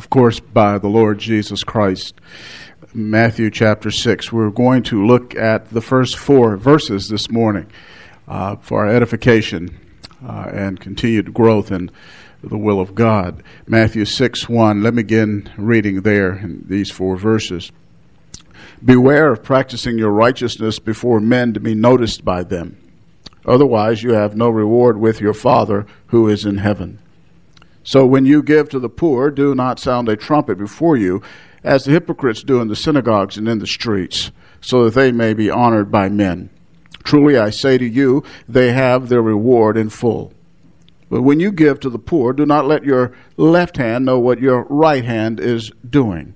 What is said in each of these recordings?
of course, by the Lord Jesus Christ. Matthew chapter 6. We're going to look at the first four verses this morning uh, for our edification uh, and continued growth in the will of God. Matthew 6 1. Let me begin reading there in these four verses. Beware of practicing your righteousness before men to be noticed by them. Otherwise, you have no reward with your Father who is in heaven. So when you give to the poor, do not sound a trumpet before you, as the hypocrites do in the synagogues and in the streets, so that they may be honored by men. Truly I say to you, they have their reward in full. But when you give to the poor, do not let your left hand know what your right hand is doing,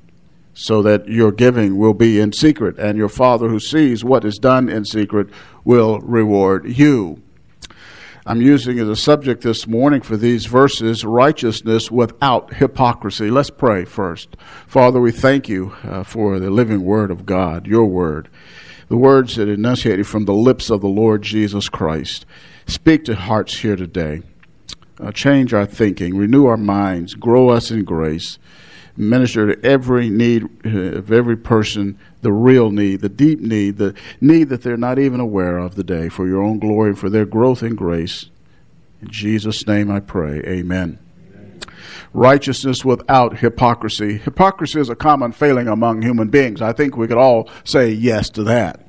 so that your giving will be in secret, and your Father who sees what is done in secret will reward you. I'm using as a subject this morning for these verses righteousness without hypocrisy. Let's pray first. Father, we thank you uh, for the living word of God, your word, the words that enunciated from the lips of the Lord Jesus Christ. Speak to hearts here today. Uh, change our thinking, renew our minds, grow us in grace, minister to every need uh, of every person the real need, the deep need, the need that they're not even aware of today for your own glory, and for their growth in grace. In Jesus' name I pray. Amen. Righteousness without hypocrisy. Hypocrisy is a common failing among human beings. I think we could all say yes to that.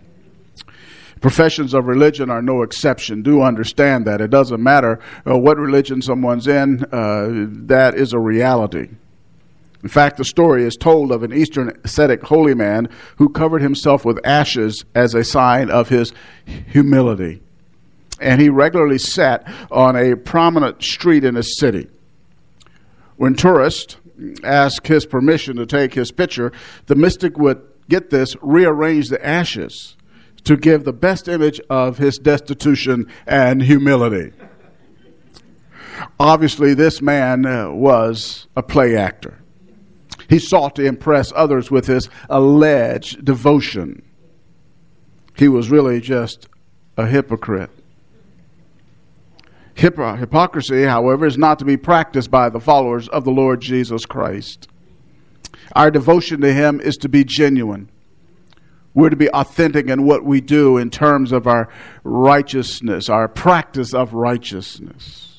Professions of religion are no exception. Do understand that. It doesn't matter uh, what religion someone's in, uh, that is a reality. In fact, the story is told of an Eastern ascetic holy man who covered himself with ashes as a sign of his humility. And he regularly sat on a prominent street in a city. When tourists asked his permission to take his picture, the mystic would, get this, rearrange the ashes to give the best image of his destitution and humility. Obviously, this man uh, was a play actor. He sought to impress others with his alleged devotion. He was really just a hypocrite. hypocrisy, however, is not to be practiced by the followers of the Lord Jesus Christ. Our devotion to Him is to be genuine. We're to be authentic in what we do in terms of our righteousness, our practice of righteousness.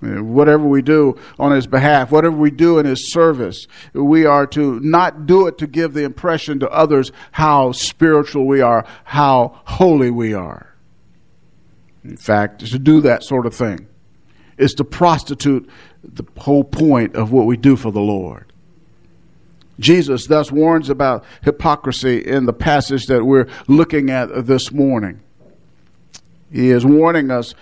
Whatever we do on his behalf, whatever we do in his service, we are to not do it to give the impression to others how spiritual we are, how holy we are. In fact, to do that sort of thing is to prostitute the whole point of what we do for the Lord. Jesus thus warns about hypocrisy in the passage that we're looking at this morning. He is warning us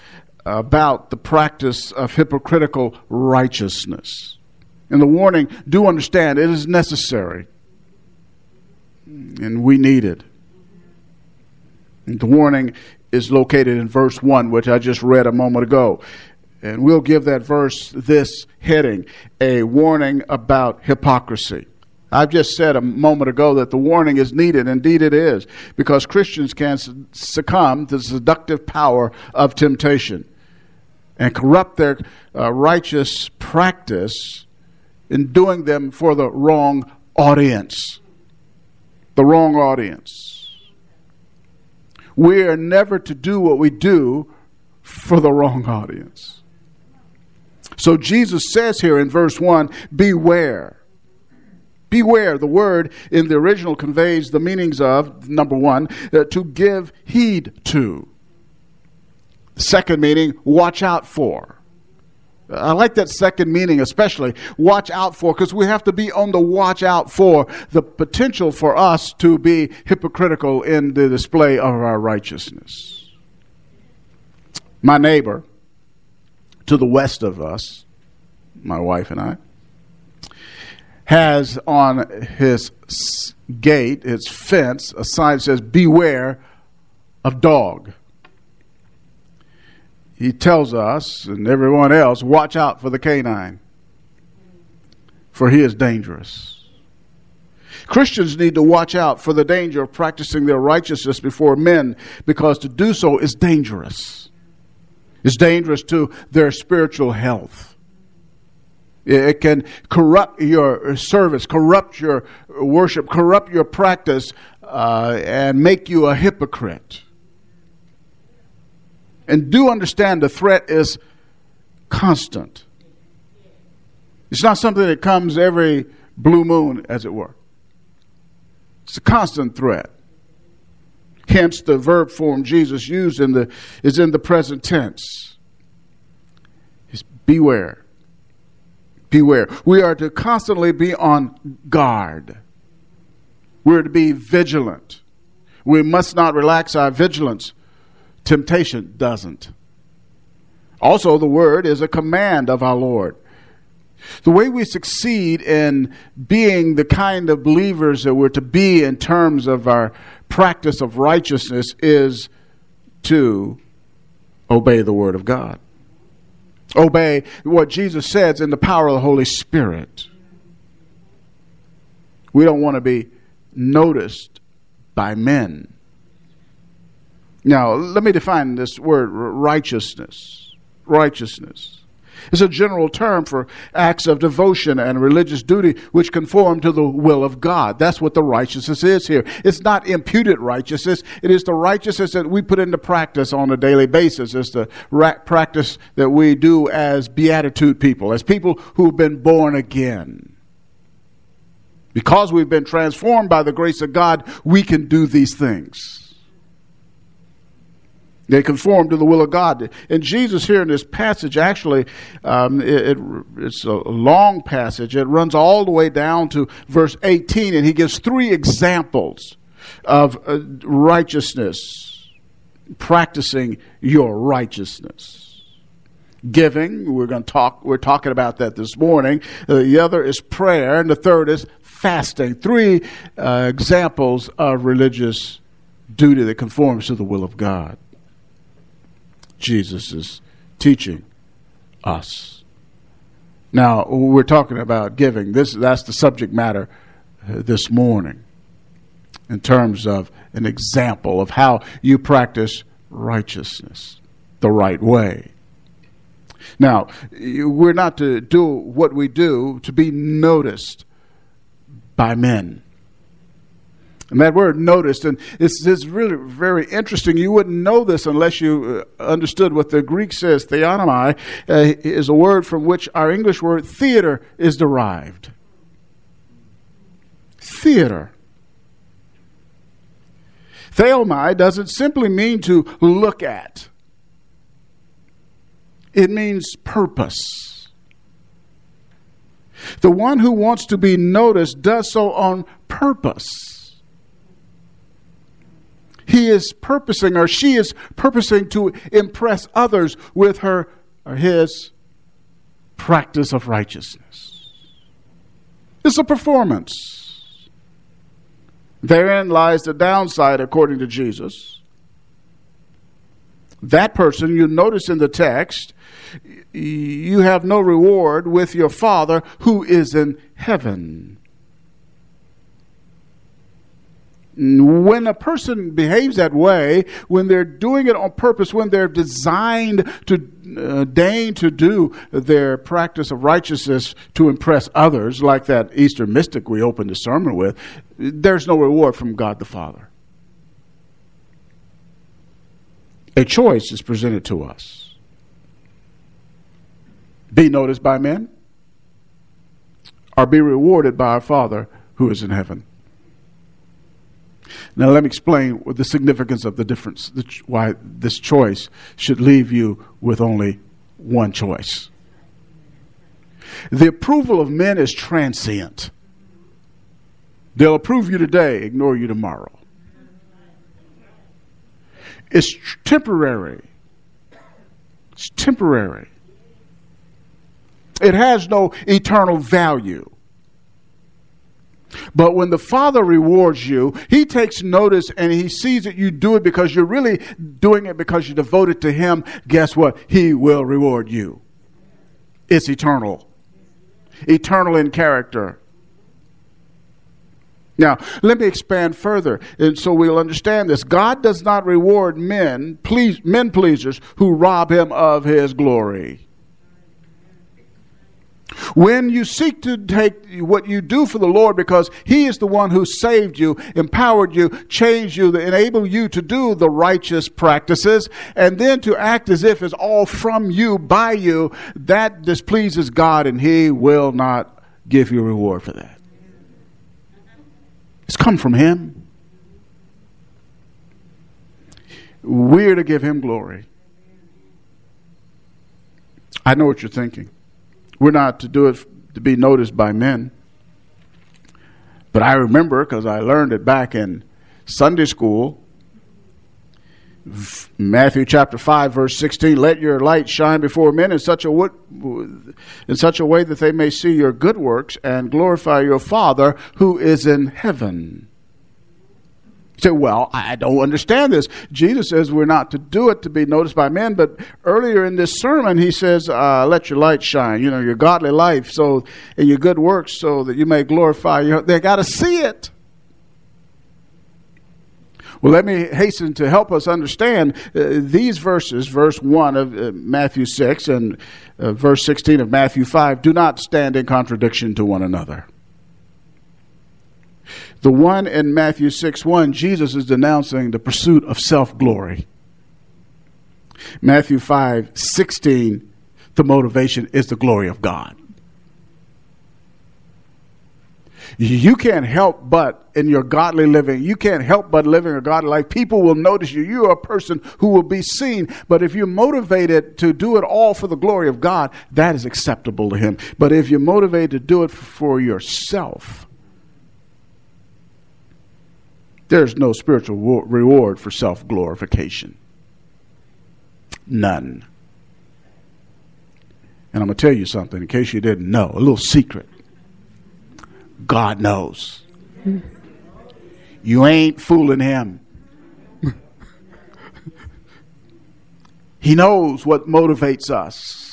about the practice of hypocritical righteousness. And the warning, do understand, it is necessary. And we need it. And the warning is located in verse 1, which I just read a moment ago. And we'll give that verse this heading a warning about hypocrisy. I've just said a moment ago that the warning is needed. Indeed, it is, because Christians can succumb to the seductive power of temptation and corrupt their uh, righteous practice in doing them for the wrong audience. The wrong audience. We are never to do what we do for the wrong audience. So Jesus says here in verse 1 Beware. Beware. The word in the original conveys the meanings of, number one, uh, to give heed to. Second meaning, watch out for. I like that second meaning, especially watch out for, because we have to be on the watch out for the potential for us to be hypocritical in the display of our righteousness. My neighbor to the west of us, my wife and I, has on his gate, his fence, a sign that says, Beware of dog he tells us and everyone else watch out for the canine, for he is dangerous. Christians need to watch out for the danger of practicing their righteousness before men because to do so is dangerous. It's dangerous to their spiritual health. It can corrupt your service, corrupt your worship, corrupt your practice, uh, and make you a hypocrite. And do understand the threat is constant. It's not something that comes every blue moon, as it were. It's a constant threat. Hence, the verb form Jesus used in the, is in the present tense. It's beware. Beware. We are to constantly be on guard. We're to be vigilant. We must not relax our vigilance. Temptation doesn't. Also, the word is a command of our Lord. The way we succeed in being the kind of believers that we're to be in terms of our practice of righteousness is to obey the Word of God. Obey what Jesus says in the power of the Holy Spirit. We don't want to be noticed by men. Now, let me define this word righteousness. Righteousness. It's a general term for acts of devotion and religious duty which conform to the will of God. That's what the righteousness is here. It's not imputed righteousness. It is the righteousness that we put into practice on a daily basis. It's the practice that we do as beatitude people, as people who've been born again. Because we've been transformed by the grace of God, we can do these things. They conform to the will of God. And Jesus here in this passage, actually, um, it, it, it's a long passage. It runs all the way down to verse 18, and he gives three examples of uh, righteousness, practicing your righteousness. Giving, we're going to talk, we're talking about that this morning. Uh, the other is prayer, and the third is fasting. Three uh, examples of religious duty that conforms to the will of God. Jesus is teaching us. Now, we're talking about giving. This, that's the subject matter uh, this morning in terms of an example of how you practice righteousness the right way. Now, we're not to do what we do to be noticed by men. And that word noticed, and it's, really very interesting. You wouldn't know this unless you uh, understood what the Greek says. Theonomai uh, is a word from which our English word theater is derived. Theater. Theaomai doesn't simply mean to look at, it means purpose. The one who wants to be noticed does so on purpose he is purposing or she is purposing to impress others with her or his practice of righteousness. It's a performance. Therein lies the downside, according to Jesus. That person, you notice in the text, you have no reward with your Father who is in heaven. When a person behaves that way, when they're doing it on purpose, when they're designed to uh, deign to do their practice of righteousness to impress others, like that Easter mystic we opened the sermon with, there's no reward from God the Father. A choice is presented to us be noticed by men, or be rewarded by our Father who is in heaven. Now, let me explain the significance of the difference, why this choice should leave you with only one choice. The approval of men is transient. They'll approve you today, ignore you tomorrow. It's temporary. It's temporary. It has no eternal value. But when the Father rewards you, He takes notice and He sees that you do it because you're really doing it because you're devoted to Him. Guess what? He will reward you. It's eternal, eternal in character. Now, let me expand further, and so we'll understand this. God does not reward men, please, men pleasers who rob Him of His glory. When you seek to take what you do for the Lord because He is the one who saved you, empowered you, changed you, to enable you to do the righteous practices, and then to act as if it's all from you, by you, that displeases God and He will not give you reward for that. It's come from Him. We're to give Him glory. I know what you're thinking. We're not to do it to be noticed by men. But I remember, because I learned it back in Sunday school, Matthew chapter 5 verse 16 let your light shine before men in such a in such a way that they may see your good works and glorify your father who is in heaven say, well, I don't understand this. Jesus says we're not to do it to be noticed by men, but earlier in this sermon, he says, uh, let your light shine, you know, your godly life, so, and your good works, so that you may glorify your, they got to see it. Well, let me hasten to help us understand uh, these verses, verse 1 of uh, Matthew 6 and uh, verse 16 of Matthew 5, do not stand in contradiction to one another. The one in Matthew 6 1, Jesus is denouncing the pursuit of self glory. Matthew 5 16, the motivation is the glory of God. You can't help but, in your godly living, you can't help but living a godly life. People will notice you. You're a person who will be seen. But if you're motivated to do it all for the glory of God, that is acceptable to Him. But if you're motivated to do it for yourself, There's no spiritual reward for self glorification. None. And I'm going to tell you something in case you didn't know a little secret. God knows. You ain't fooling him. he knows what motivates us.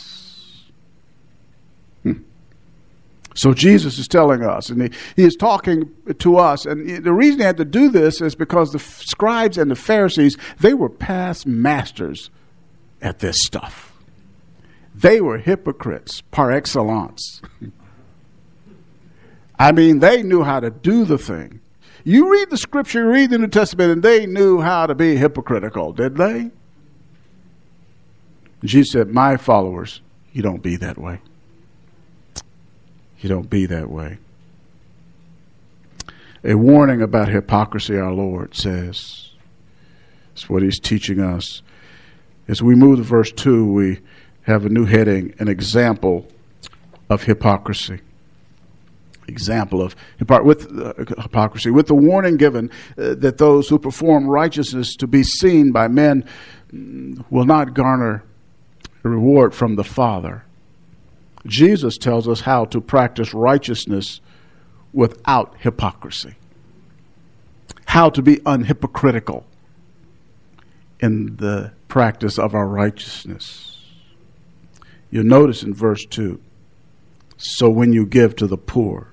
So Jesus is telling us, and he, he is talking to us. And the reason he had to do this is because the scribes and the Pharisees, they were past masters at this stuff. They were hypocrites par excellence. I mean, they knew how to do the thing. You read the scripture, you read the New Testament, and they knew how to be hypocritical, did they? Jesus said, My followers, you don't be that way. You don't be that way. A warning about hypocrisy, our Lord says. It's what he's teaching us. As we move to verse 2, we have a new heading an example of hypocrisy. Example of with uh, hypocrisy, with the warning given uh, that those who perform righteousness to be seen by men mm, will not garner a reward from the Father. Jesus tells us how to practice righteousness without hypocrisy, how to be unhypocritical in the practice of our righteousness. You'll notice in verse 2 so when you give to the poor.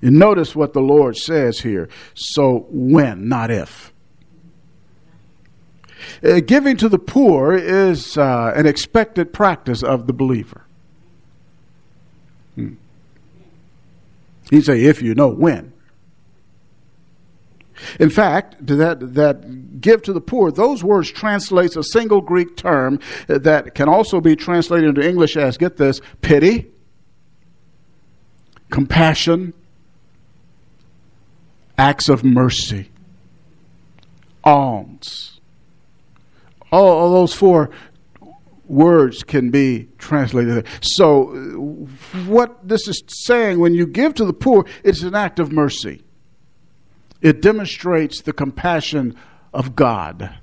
You notice what the Lord says here. So when, not if. Uh, giving to the poor is uh, an expected practice of the believer. Hmm. He say, if you know when. In fact, that, that give to the poor, those words translates a single Greek term that can also be translated into English as, get this, pity, compassion, acts of mercy, alms all, all those four words can be translated. So, what this is saying, when you give to the poor, it's an act of mercy. It demonstrates the compassion of God.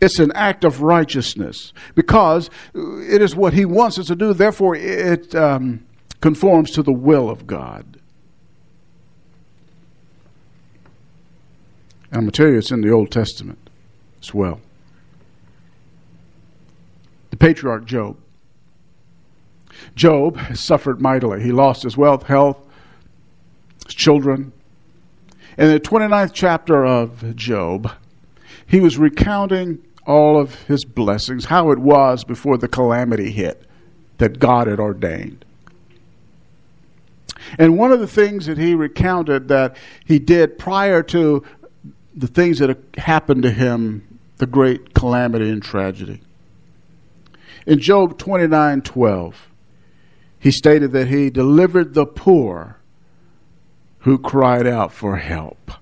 It's an act of righteousness because it is what He wants us to do. Therefore, it um, conforms to the will of God. And I'm going to tell you, it's in the Old Testament as well. The patriarch Job. Job has suffered mightily. He lost his wealth, health, his children. In the 29th chapter of Job, he was recounting all of his blessings, how it was before the calamity hit that God had ordained. And one of the things that he recounted that he did prior to the things that happened to him, the great calamity and tragedy. In Job 29 12, he stated that he delivered the poor who cried out for help.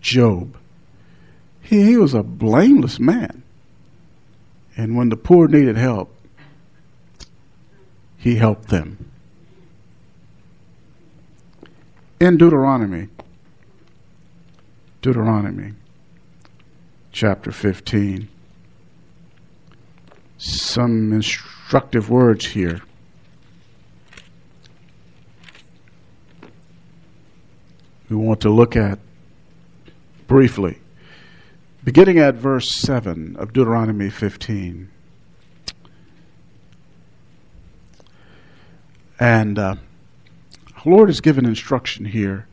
Job he, he was a blameless man. And when the poor needed help, he helped them. In Deuteronomy, Deuteronomy chapter 15, some instructive words here. We want to look at briefly beginning at verse 7 of Deuteronomy 15. And uh, Lord has given instruction here.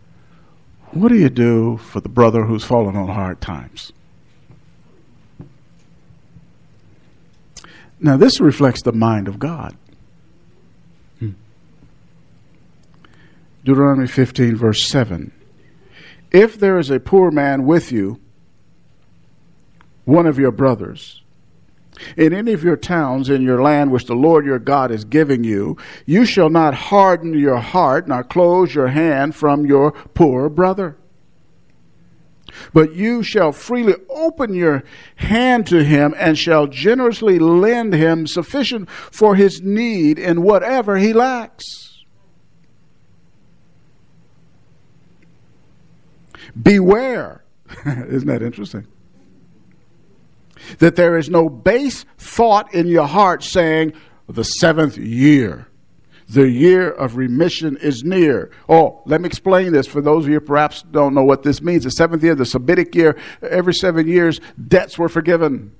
What do you do for the brother who's fallen on hard times? Now, this reflects the mind of God. Hmm. Deuteronomy 15, verse 7. If there is a poor man with you, one of your brothers. In any of your towns in your land which the Lord your God is giving you, you shall not harden your heart nor close your hand from your poor brother. But you shall freely open your hand to him and shall generously lend him sufficient for his need in whatever he lacks. Beware. Isn't that interesting? That there is no base thought in your heart saying, the seventh year. The year of remission is near. Oh, let me explain this for those of you perhaps don't know what this means. The seventh year, the Sabbatic year, every seven years, debts were forgiven.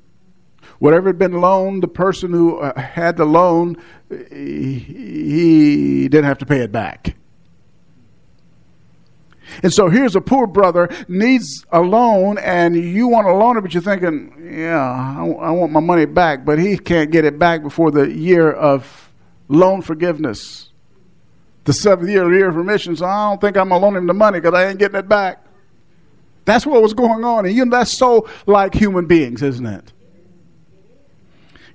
Whatever had been loaned, the person who uh, had the loan, he didn't have to pay it back. And so here's a poor brother needs a loan, and you want to loan it, but you're thinking, yeah, I, I want my money back, but he can't get it back before the year of loan forgiveness, the seventh year, of year of remission. So I don't think I'm gonna loan him the money because I ain't getting it back. That's what was going on, and you know that's so like human beings, isn't it?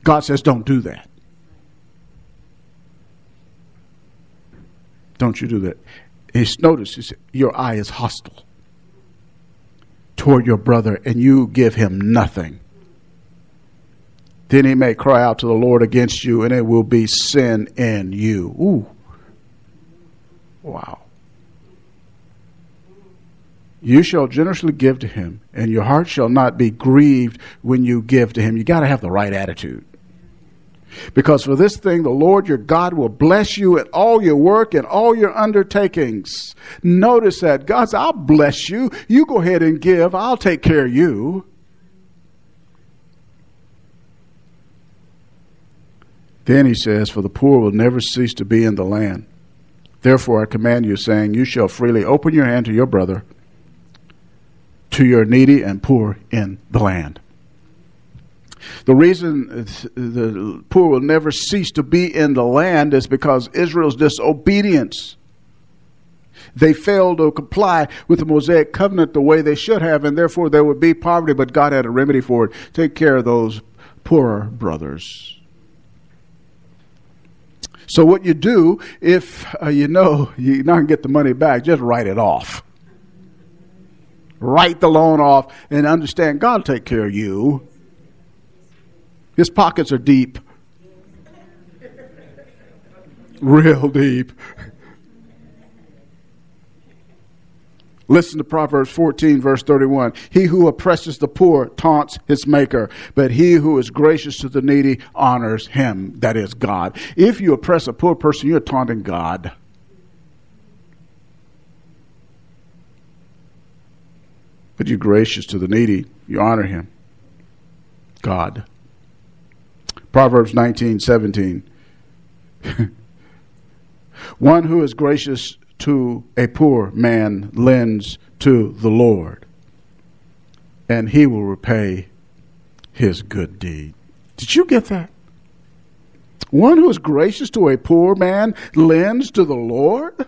God says, don't do that. Don't you do that. Notice your eye is hostile toward your brother, and you give him nothing. Then he may cry out to the Lord against you, and it will be sin in you. Ooh. Wow. You shall generously give to him, and your heart shall not be grieved when you give to him. You got to have the right attitude. Because for this thing, the Lord your God will bless you in all your work and all your undertakings. Notice that. God says, I'll bless you. You go ahead and give. I'll take care of you. Then he says, For the poor will never cease to be in the land. Therefore I command you, saying, You shall freely open your hand to your brother, to your needy and poor in the land. The reason the poor will never cease to be in the land is because Israel's disobedience. They failed to comply with the Mosaic covenant the way they should have, and therefore there would be poverty, but God had a remedy for it. Take care of those poorer brothers. So, what you do if uh, you know you're not going to get the money back, just write it off. Write the loan off and understand God take care of you. His pockets are deep. Real deep. Listen to Proverbs 14, verse 31. He who oppresses the poor taunts his maker, but he who is gracious to the needy honors him, that is God. If you oppress a poor person, you're taunting God. But you're gracious to the needy, you honor him, God. Proverbs 19, 17. One who is gracious to a poor man lends to the Lord, and he will repay his good deed. Did you get that? One who is gracious to a poor man lends to the Lord.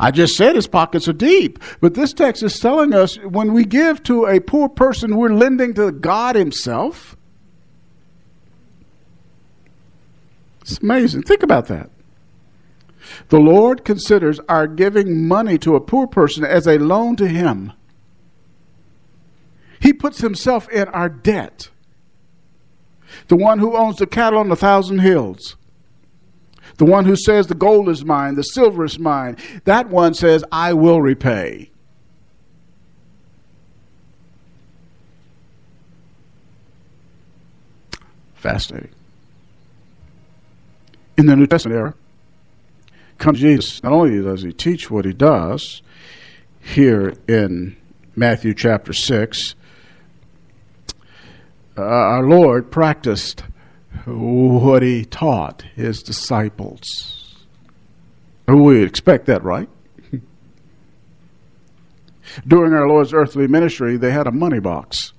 I just said his pockets are deep, but this text is telling us when we give to a poor person, we're lending to God Himself. It's amazing. Think about that. The Lord considers our giving money to a poor person as a loan to Him. He puts Himself in our debt. The one who owns the cattle on a thousand hills. The one who says the gold is mine, the silver is mine. That one says, I will repay. Fascinating. In the New Testament era, comes Jesus. Not only does he teach what he does here in Matthew chapter 6, uh, our Lord practiced what he taught his disciples. We expect that, right? During our Lord's earthly ministry, they had a money box.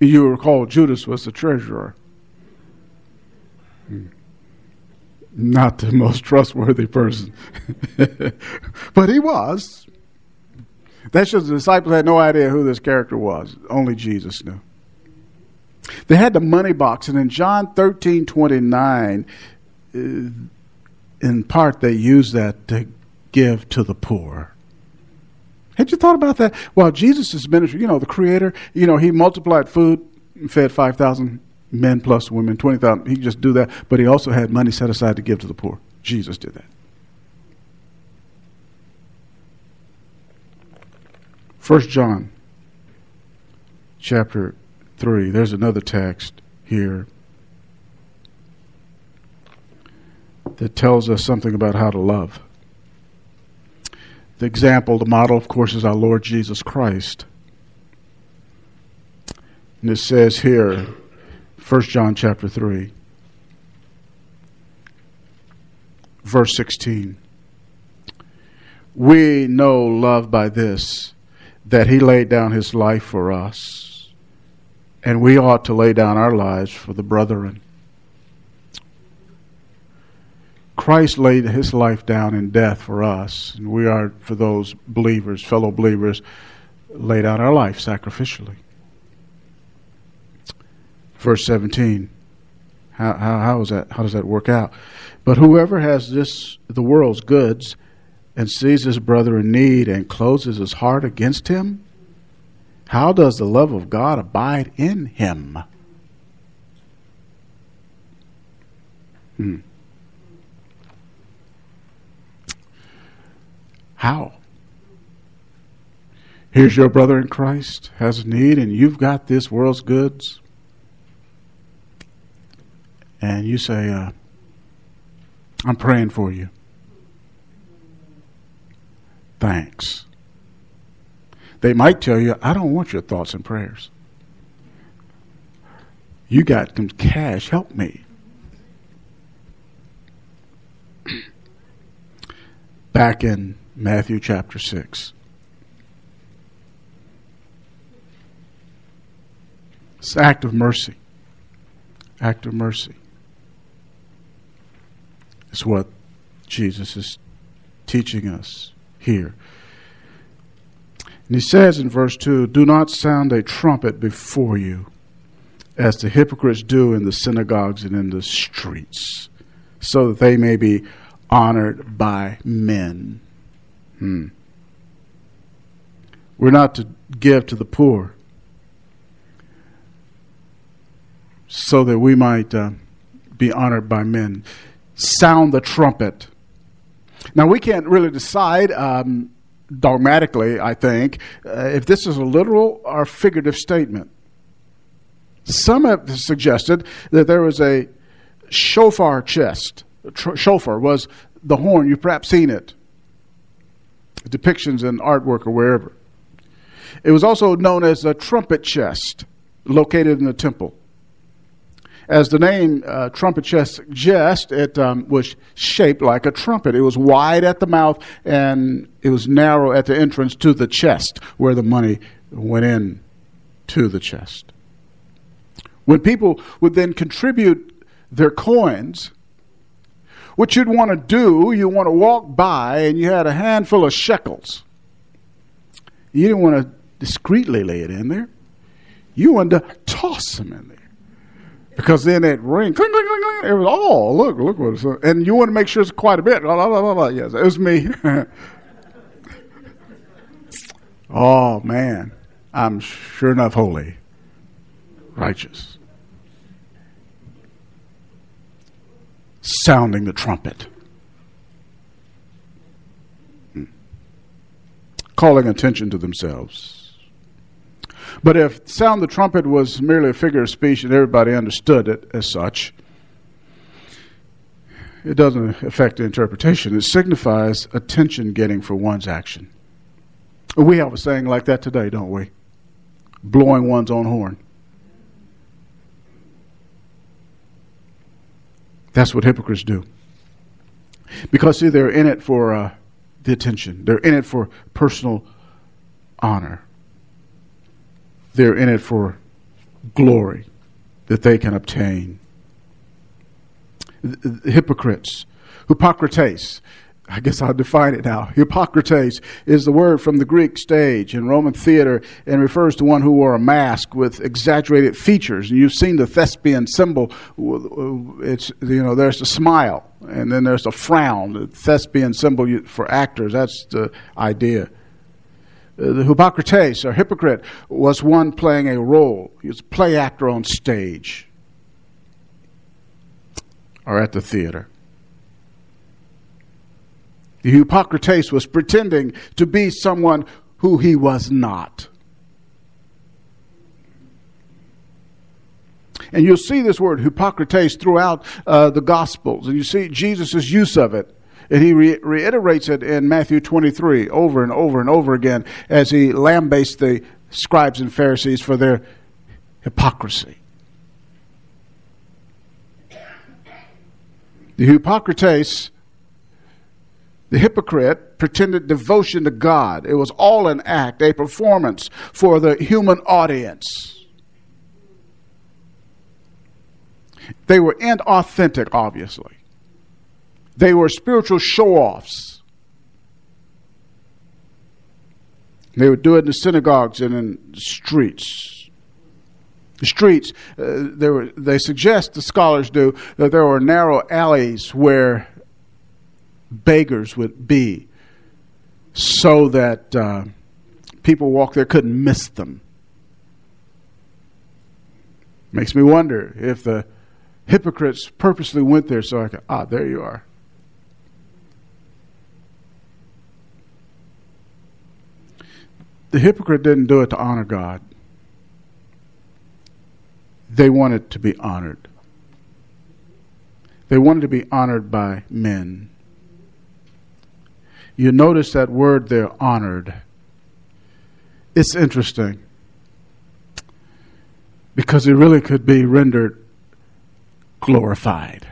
You recall Judas was the treasurer. Not the most trustworthy person. but he was. That shows the disciples had no idea who this character was. Only Jesus knew. They had the money box, and in John thirteen twenty nine, uh, in part they used that to give to the poor. Had you thought about that? Well, Jesus' is ministry, you know, the Creator, you know, He multiplied food, fed 5,000 men plus women, 20,000. He just do that, but He also had money set aside to give to the poor. Jesus did that. First John chapter 3. There's another text here that tells us something about how to love. The example, the model, of course, is our Lord Jesus Christ. And it says here, 1 John chapter 3, verse 16. We know love by this that he laid down his life for us, and we ought to lay down our lives for the brethren. Christ laid his life down in death for us, and we are, for those believers, fellow believers, laid down our life sacrificially. Verse 17. How, how, how, is that, how does that work out? But whoever has this, the world's goods, and sees his brother in need and closes his heart against him, how does the love of God abide in him? Hmm. How? Here's your brother in Christ has a need, and you've got this world's goods. And you say, uh, I'm praying for you thanks. They might tell you, I don't want your thoughts and prayers. You got some cash, help me. Back in Matthew chapter 6. It's act of mercy. Act of mercy. It's what Jesus is teaching us here. And he says in verse 2 Do not sound a trumpet before you, as the hypocrites do in the synagogues and in the streets, so that they may be honored by men. Hmm. We're not to give to the poor so that we might uh, be honored by men. Sound the trumpet now, we can't really decide um, dogmatically, I think, uh, if this is a literal or figurative statement. Some have suggested that there was a shofar chest. Tr- shofar was the horn. You've perhaps seen it. Depictions in artwork or wherever. It was also known as a trumpet chest located in the temple. As the name uh, trumpet chest suggests, it um, was shaped like a trumpet. It was wide at the mouth and it was narrow at the entrance to the chest where the money went in to the chest. When people would then contribute their coins, what you'd want to do, you want to walk by and you had a handful of shekels. You didn't want to discreetly lay it in there. You wanted to toss them in there. Because then it ring, cling, cling, cling, cling. It was, oh, look, look what it's, and you want to make sure it's quite a bit. Blah, blah, blah, blah. Yes, it was me. oh, man. I'm sure enough holy, righteous. Sounding the trumpet. Hmm. Calling attention to themselves but if sound the trumpet was merely a figure of speech and everybody understood it as such, it doesn't affect the interpretation. It signifies attention getting for one's action. We have a saying like that today, don't we? Blowing one's own horn. That's what hypocrites do. Because, see, they're in it for uh, the attention, they're in it for personal honor. They're in it for glory that they can obtain. The hypocrites, Hypokrites, I guess I'll define it now. Hypokrites is the word from the Greek stage in Roman theater and refers to one who wore a mask with exaggerated features. And you've seen the thespian symbol. It's, you know, there's a smile and then there's a frown. The thespian symbol for actors, that's the idea. Uh, the Hypokrites, or hypocrite, was one playing a role. He was a play actor on stage or at the theater. The Hypokrites was pretending to be someone who he was not. And you'll see this word, Hypokrites, throughout uh, the Gospels, and you see Jesus' use of it. And he re- reiterates it in Matthew 23 over and over and over again as he lambasts the scribes and Pharisees for their hypocrisy. The Hypokrites, the hypocrite, pretended devotion to God. It was all an act, a performance for the human audience. They were inauthentic, obviously. They were spiritual show offs. They would do it in the synagogues and in the streets. The streets, uh, they, were, they suggest, the scholars do, that there were narrow alleys where beggars would be so that uh, people walk there couldn't miss them. Makes me wonder if the hypocrites purposely went there so I could, ah, there you are. The hypocrite didn't do it to honor God. They wanted to be honored. They wanted to be honored by men. You notice that word there, honored. It's interesting because it really could be rendered glorified.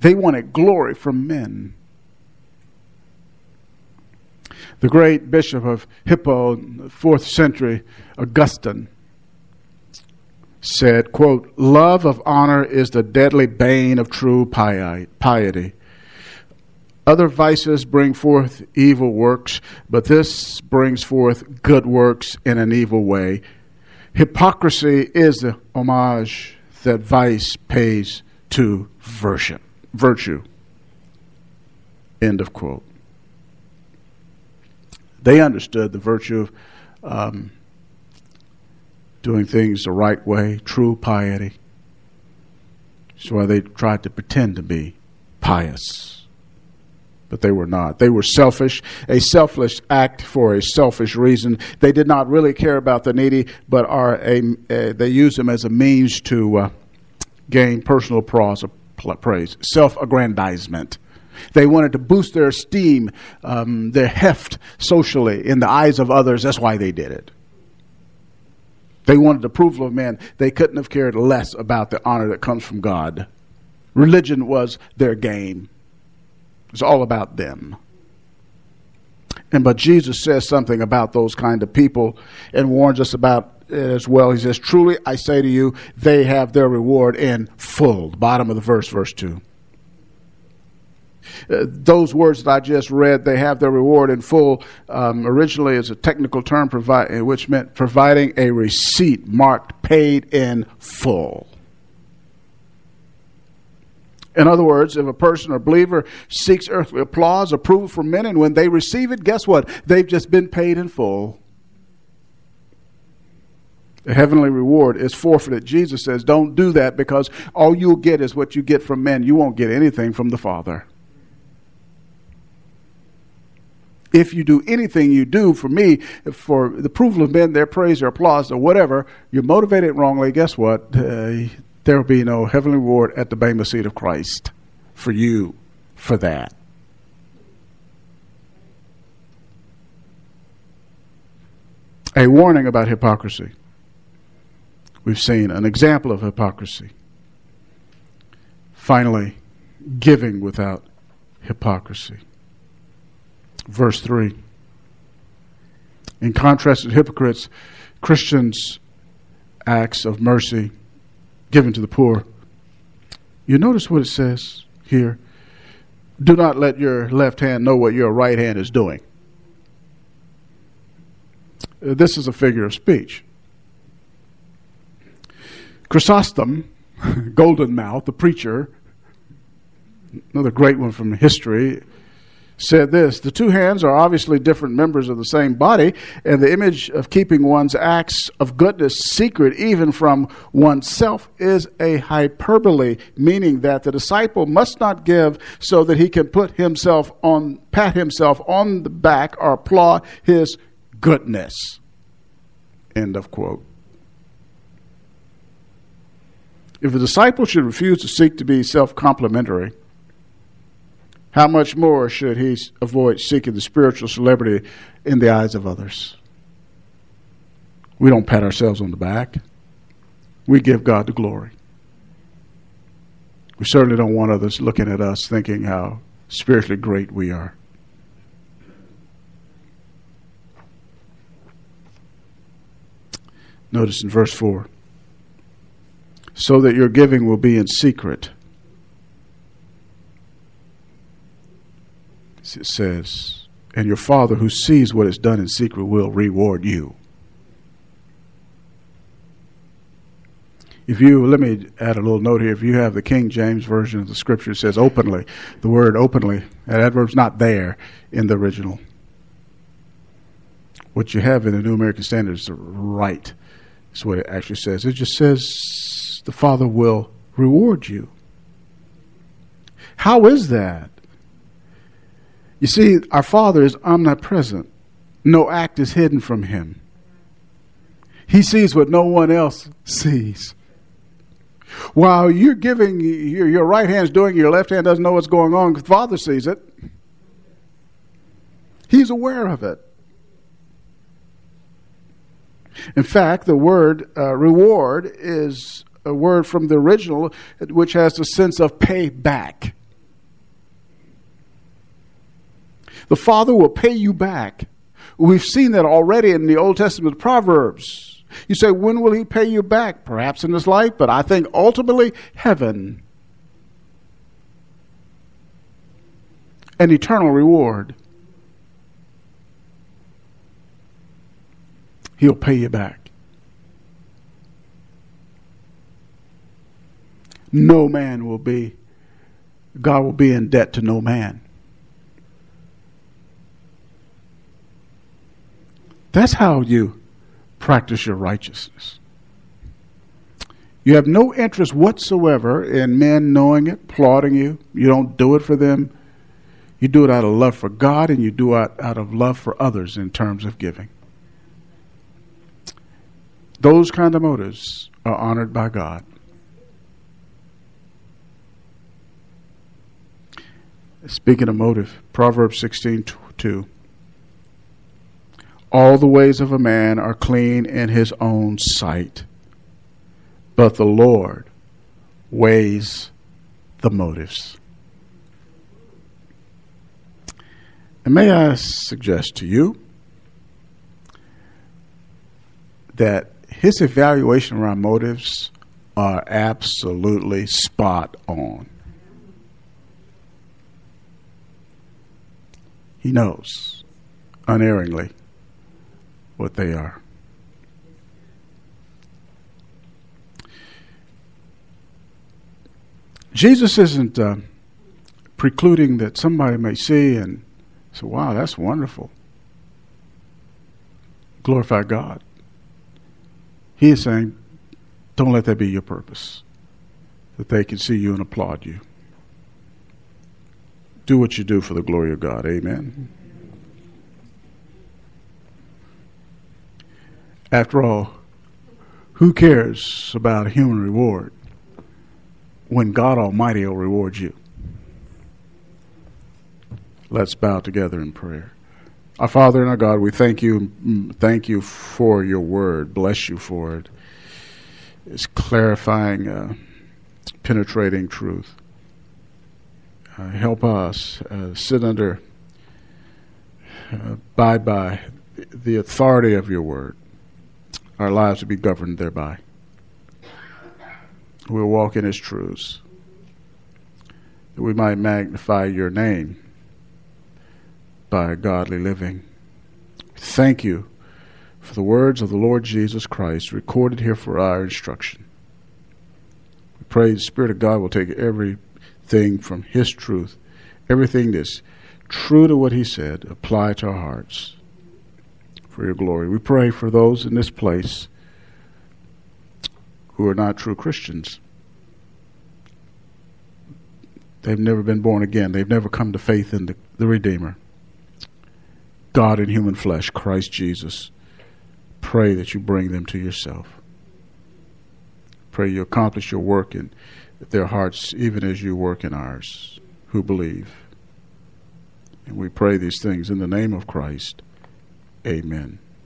They wanted glory from men. The great bishop of Hippo, fourth century, Augustine, said, quote, Love of honor is the deadly bane of true piety. Other vices bring forth evil works, but this brings forth good works in an evil way. Hypocrisy is the homage that vice pays to virtue. End of quote. They understood the virtue of um, doing things the right way, true piety. That's why they tried to pretend to be pious. But they were not. They were selfish, a selfless act for a selfish reason. They did not really care about the needy, but are a, they use them as a means to uh, gain personal praise, praise self aggrandizement. They wanted to boost their esteem, um, their heft socially in the eyes of others. That's why they did it. They wanted approval of men. They couldn't have cared less about the honor that comes from God. Religion was their game. It's all about them. And but Jesus says something about those kind of people and warns us about it as well. He says, Truly I say to you, they have their reward in full. Bottom of the verse, verse 2. Uh, those words that I just read, they have their reward in full. Um, originally, it's a technical term provi- which meant providing a receipt marked paid in full. In other words, if a person or believer seeks earthly applause, approval from men, and when they receive it, guess what? They've just been paid in full. The heavenly reward is forfeited. Jesus says, Don't do that because all you'll get is what you get from men. You won't get anything from the Father. If you do anything you do for me, for the approval of men, their praise or applause or whatever, you're motivated wrongly, guess what? Uh, there will be no heavenly reward at the Bema seat of Christ for you for that. A warning about hypocrisy. We've seen an example of hypocrisy. Finally, giving without hypocrisy. Verse 3. In contrast to hypocrites, Christians' acts of mercy given to the poor. You notice what it says here? Do not let your left hand know what your right hand is doing. Uh, this is a figure of speech. Chrysostom, Golden Mouth, the preacher, another great one from history, said this The two hands are obviously different members of the same body, and the image of keeping one's acts of goodness secret, even from oneself, is a hyperbole, meaning that the disciple must not give so that he can put himself on, pat himself on the back or applaud his goodness. End of quote. If a disciple should refuse to seek to be self complimentary, how much more should he avoid seeking the spiritual celebrity in the eyes of others? We don't pat ourselves on the back. We give God the glory. We certainly don't want others looking at us thinking how spiritually great we are. Notice in verse 4 so that your giving will be in secret it says, and your Father who sees what is done in secret will reward you. If you, let me add a little note here. If you have the King James Version of the Scripture, it says openly. The word openly, that adverb's not there in the original. What you have in the New American Standard is the right. That's what it actually says. It just says the Father will reward you. How is that? You see, our Father is omnipresent. No act is hidden from him. He sees what no one else sees. While you're giving, your, your right hand's doing, your left hand doesn't know what's going on, the Father sees it. He's aware of it. In fact, the word uh, reward is a word from the original which has the sense of pay back. The Father will pay you back. We've seen that already in the Old Testament Proverbs. You say, when will He pay you back? Perhaps in this life, but I think ultimately heaven. An eternal reward. He'll pay you back. No man will be, God will be in debt to no man. That's how you practice your righteousness. You have no interest whatsoever in men knowing it, applauding you. You don't do it for them. You do it out of love for God and you do it out of love for others in terms of giving. Those kind of motives are honored by God. Speaking of motive, Proverbs 16 2. All the ways of a man are clean in his own sight, but the Lord weighs the motives. And may I suggest to you that his evaluation around motives are absolutely spot on. He knows unerringly what they are. Jesus isn't uh, precluding that somebody may see and say, wow, that's wonderful. Glorify God. He is saying, don't let that be your purpose, that they can see you and applaud you. Do what you do for the glory of God. Amen. After all, who cares about a human reward when God Almighty will reward you? Let's bow together in prayer. Our Father and our God, we thank you, thank you for your word. Bless you for it. It's clarifying, uh, penetrating truth. Uh, help us uh, sit under, uh, abide by the authority of your word. Our lives to be governed thereby. We'll walk in His truths. That we might magnify your name by godly living. Thank you for the words of the Lord Jesus Christ recorded here for our instruction. We pray the Spirit of God will take everything from His truth, everything that's true to what He said, apply to our hearts for your glory. We pray for those in this place who are not true Christians. They've never been born again. They've never come to faith in the, the Redeemer. God in human flesh, Christ Jesus. Pray that you bring them to yourself. Pray you accomplish your work in their hearts, even as you work in ours, who believe. And we pray these things in the name of Christ. Amen.